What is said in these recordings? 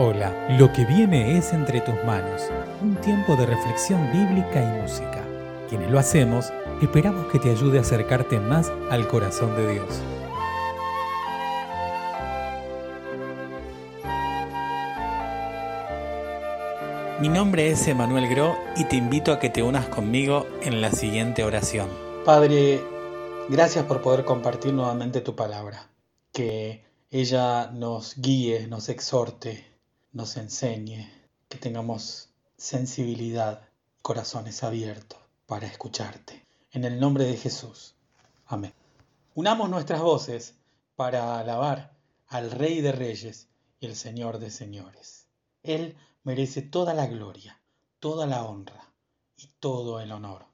Hola, lo que viene es entre tus manos, un tiempo de reflexión bíblica y música. Quienes lo hacemos, esperamos que te ayude a acercarte más al corazón de Dios. Mi nombre es Emanuel Gro y te invito a que te unas conmigo en la siguiente oración. Padre, gracias por poder compartir nuevamente tu palabra. Que ella nos guíe, nos exhorte, nos enseñe, que tengamos sensibilidad, corazones abiertos para escucharte. En el nombre de Jesús. Amén. Unamos nuestras voces para alabar al Rey de Reyes y el Señor de Señores. Él merece toda la gloria, toda la honra y todo el honor.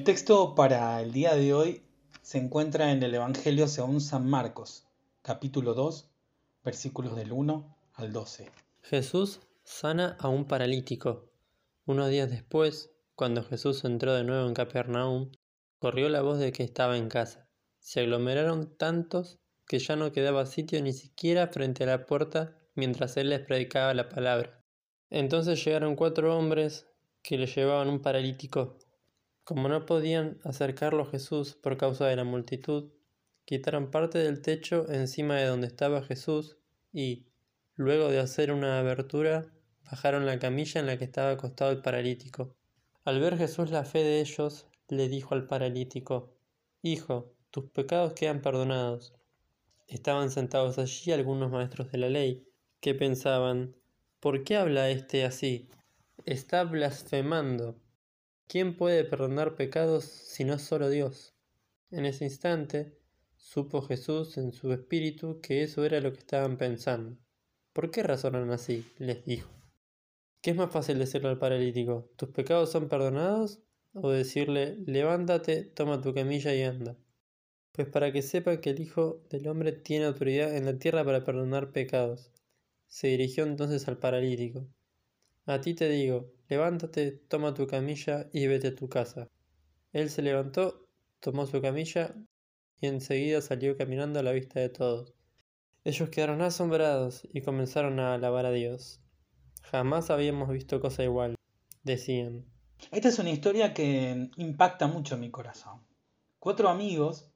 El texto para el día de hoy se encuentra en el Evangelio según San Marcos, capítulo 2, versículos del 1 al 12. Jesús sana a un paralítico. Unos días después, cuando Jesús entró de nuevo en Capernaum, corrió la voz de que estaba en casa. Se aglomeraron tantos que ya no quedaba sitio ni siquiera frente a la puerta mientras él les predicaba la palabra. Entonces llegaron cuatro hombres que le llevaban un paralítico como no podían acercarlo a Jesús por causa de la multitud, quitaron parte del techo encima de donde estaba Jesús y, luego de hacer una abertura, bajaron la camilla en la que estaba acostado el paralítico. Al ver Jesús la fe de ellos, le dijo al paralítico, Hijo, tus pecados quedan perdonados. Estaban sentados allí algunos maestros de la ley, que pensaban, ¿por qué habla éste así? Está blasfemando. ¿Quién puede perdonar pecados si no solo Dios? En ese instante supo Jesús en su espíritu que eso era lo que estaban pensando. ¿Por qué razonan así? les dijo. ¿Qué es más fácil decirle al paralítico? ¿Tus pecados son perdonados? o decirle, levántate, toma tu camilla y anda. Pues para que sepa que el Hijo del Hombre tiene autoridad en la tierra para perdonar pecados. Se dirigió entonces al paralítico. A ti te digo, levántate, toma tu camilla y vete a tu casa. Él se levantó, tomó su camilla y enseguida salió caminando a la vista de todos. Ellos quedaron asombrados y comenzaron a alabar a Dios. Jamás habíamos visto cosa igual, decían. Esta es una historia que impacta mucho mi corazón. Cuatro amigos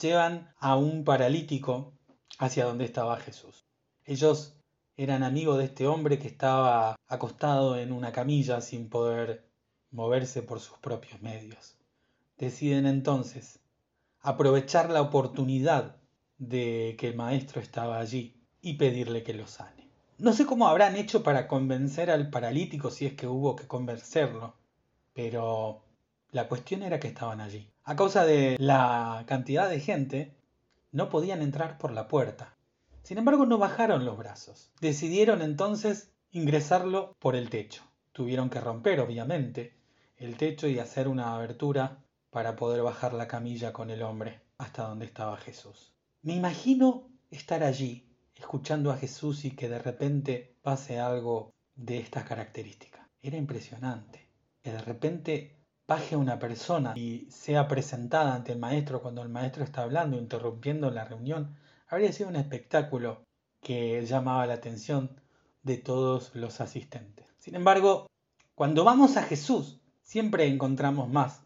llevan a un paralítico hacia donde estaba Jesús. Ellos eran amigos de este hombre que estaba acostado en una camilla sin poder moverse por sus propios medios. Deciden entonces aprovechar la oportunidad de que el maestro estaba allí y pedirle que lo sane. No sé cómo habrán hecho para convencer al paralítico si es que hubo que convencerlo, pero la cuestión era que estaban allí. A causa de la cantidad de gente, no podían entrar por la puerta. Sin embargo, no bajaron los brazos. Decidieron entonces ingresarlo por el techo. Tuvieron que romper, obviamente, el techo y hacer una abertura para poder bajar la camilla con el hombre hasta donde estaba Jesús. Me imagino estar allí, escuchando a Jesús y que de repente pase algo de estas características. Era impresionante que de repente baje una persona y sea presentada ante el maestro cuando el maestro está hablando, interrumpiendo la reunión, habría sido un espectáculo que llamaba la atención de todos los asistentes. Sin embargo, cuando vamos a Jesús, siempre encontramos más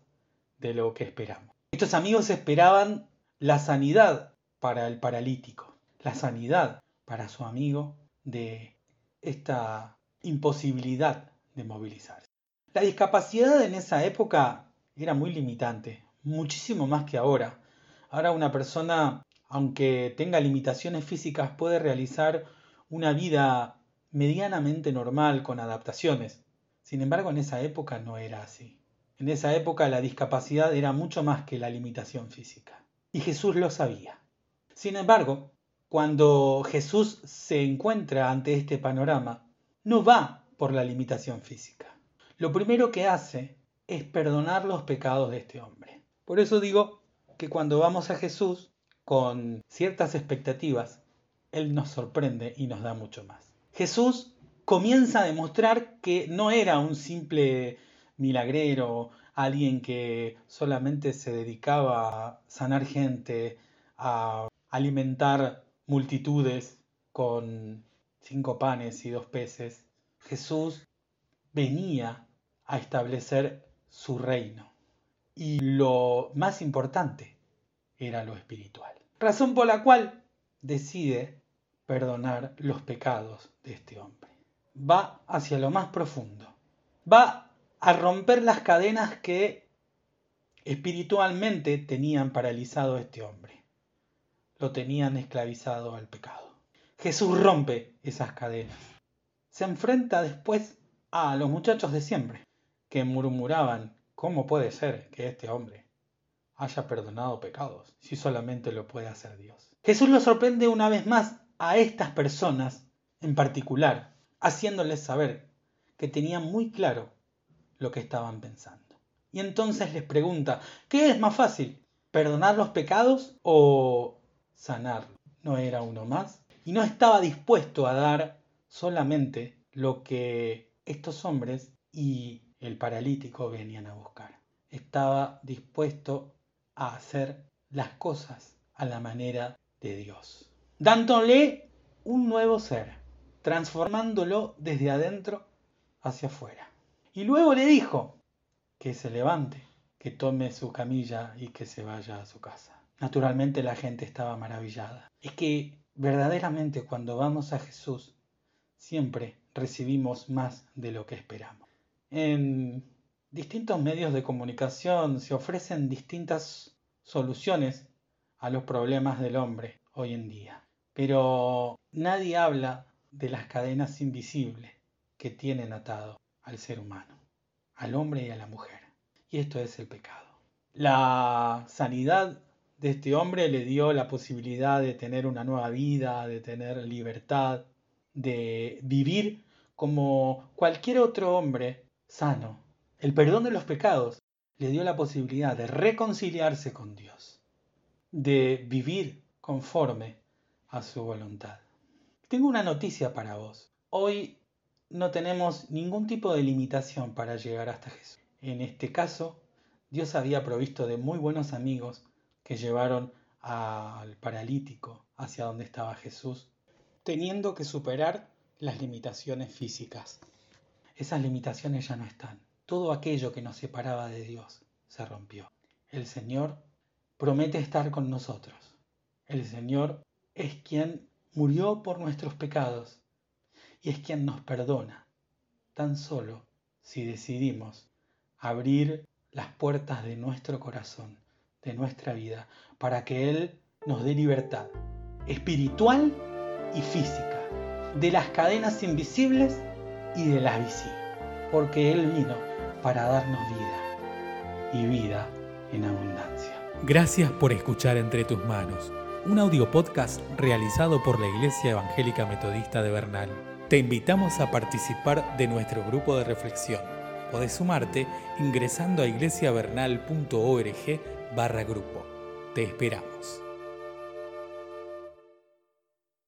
de lo que esperamos. Estos amigos esperaban la sanidad para el paralítico, la sanidad para su amigo de esta imposibilidad de movilizarse. La discapacidad en esa época era muy limitante, muchísimo más que ahora. Ahora una persona, aunque tenga limitaciones físicas, puede realizar una vida medianamente normal con adaptaciones. Sin embargo, en esa época no era así. En esa época la discapacidad era mucho más que la limitación física. Y Jesús lo sabía. Sin embargo, cuando Jesús se encuentra ante este panorama, no va por la limitación física lo primero que hace es perdonar los pecados de este hombre. Por eso digo que cuando vamos a Jesús con ciertas expectativas, Él nos sorprende y nos da mucho más. Jesús comienza a demostrar que no era un simple milagrero, alguien que solamente se dedicaba a sanar gente, a alimentar multitudes con cinco panes y dos peces. Jesús venía a establecer su reino. Y lo más importante era lo espiritual. Razón por la cual decide perdonar los pecados de este hombre. Va hacia lo más profundo. Va a romper las cadenas que espiritualmente tenían paralizado a este hombre. Lo tenían esclavizado al pecado. Jesús rompe esas cadenas. Se enfrenta después a los muchachos de siempre que murmuraban, ¿cómo puede ser que este hombre haya perdonado pecados si solamente lo puede hacer Dios? Jesús lo sorprende una vez más a estas personas en particular, haciéndoles saber que tenían muy claro lo que estaban pensando. Y entonces les pregunta, ¿qué es más fácil? ¿Perdonar los pecados o sanarlos? No era uno más. Y no estaba dispuesto a dar solamente lo que estos hombres y el paralítico venían a buscar. Estaba dispuesto a hacer las cosas a la manera de Dios, dándole un nuevo ser, transformándolo desde adentro hacia afuera. Y luego le dijo que se levante, que tome su camilla y que se vaya a su casa. Naturalmente la gente estaba maravillada. Es que verdaderamente cuando vamos a Jesús, siempre recibimos más de lo que esperamos. En distintos medios de comunicación se ofrecen distintas soluciones a los problemas del hombre hoy en día. Pero nadie habla de las cadenas invisibles que tienen atado al ser humano, al hombre y a la mujer. Y esto es el pecado. La sanidad de este hombre le dio la posibilidad de tener una nueva vida, de tener libertad, de vivir como cualquier otro hombre sano. El perdón de los pecados le dio la posibilidad de reconciliarse con Dios, de vivir conforme a su voluntad. Tengo una noticia para vos. Hoy no tenemos ningún tipo de limitación para llegar hasta Jesús. En este caso, Dios había provisto de muy buenos amigos que llevaron al paralítico hacia donde estaba Jesús, teniendo que superar las limitaciones físicas. Esas limitaciones ya no están. Todo aquello que nos separaba de Dios se rompió. El Señor promete estar con nosotros. El Señor es quien murió por nuestros pecados y es quien nos perdona, tan solo si decidimos abrir las puertas de nuestro corazón, de nuestra vida, para que Él nos dé libertad espiritual y física, de las cadenas invisibles y de las visibles, porque Él vino para darnos vida y vida en abundancia. Gracias por escuchar Entre tus manos, un audio podcast realizado por la Iglesia Evangélica Metodista de Bernal. Te invitamos a participar de nuestro grupo de reflexión. Podés sumarte ingresando a iglesiavernal.org barra grupo. Te esperamos.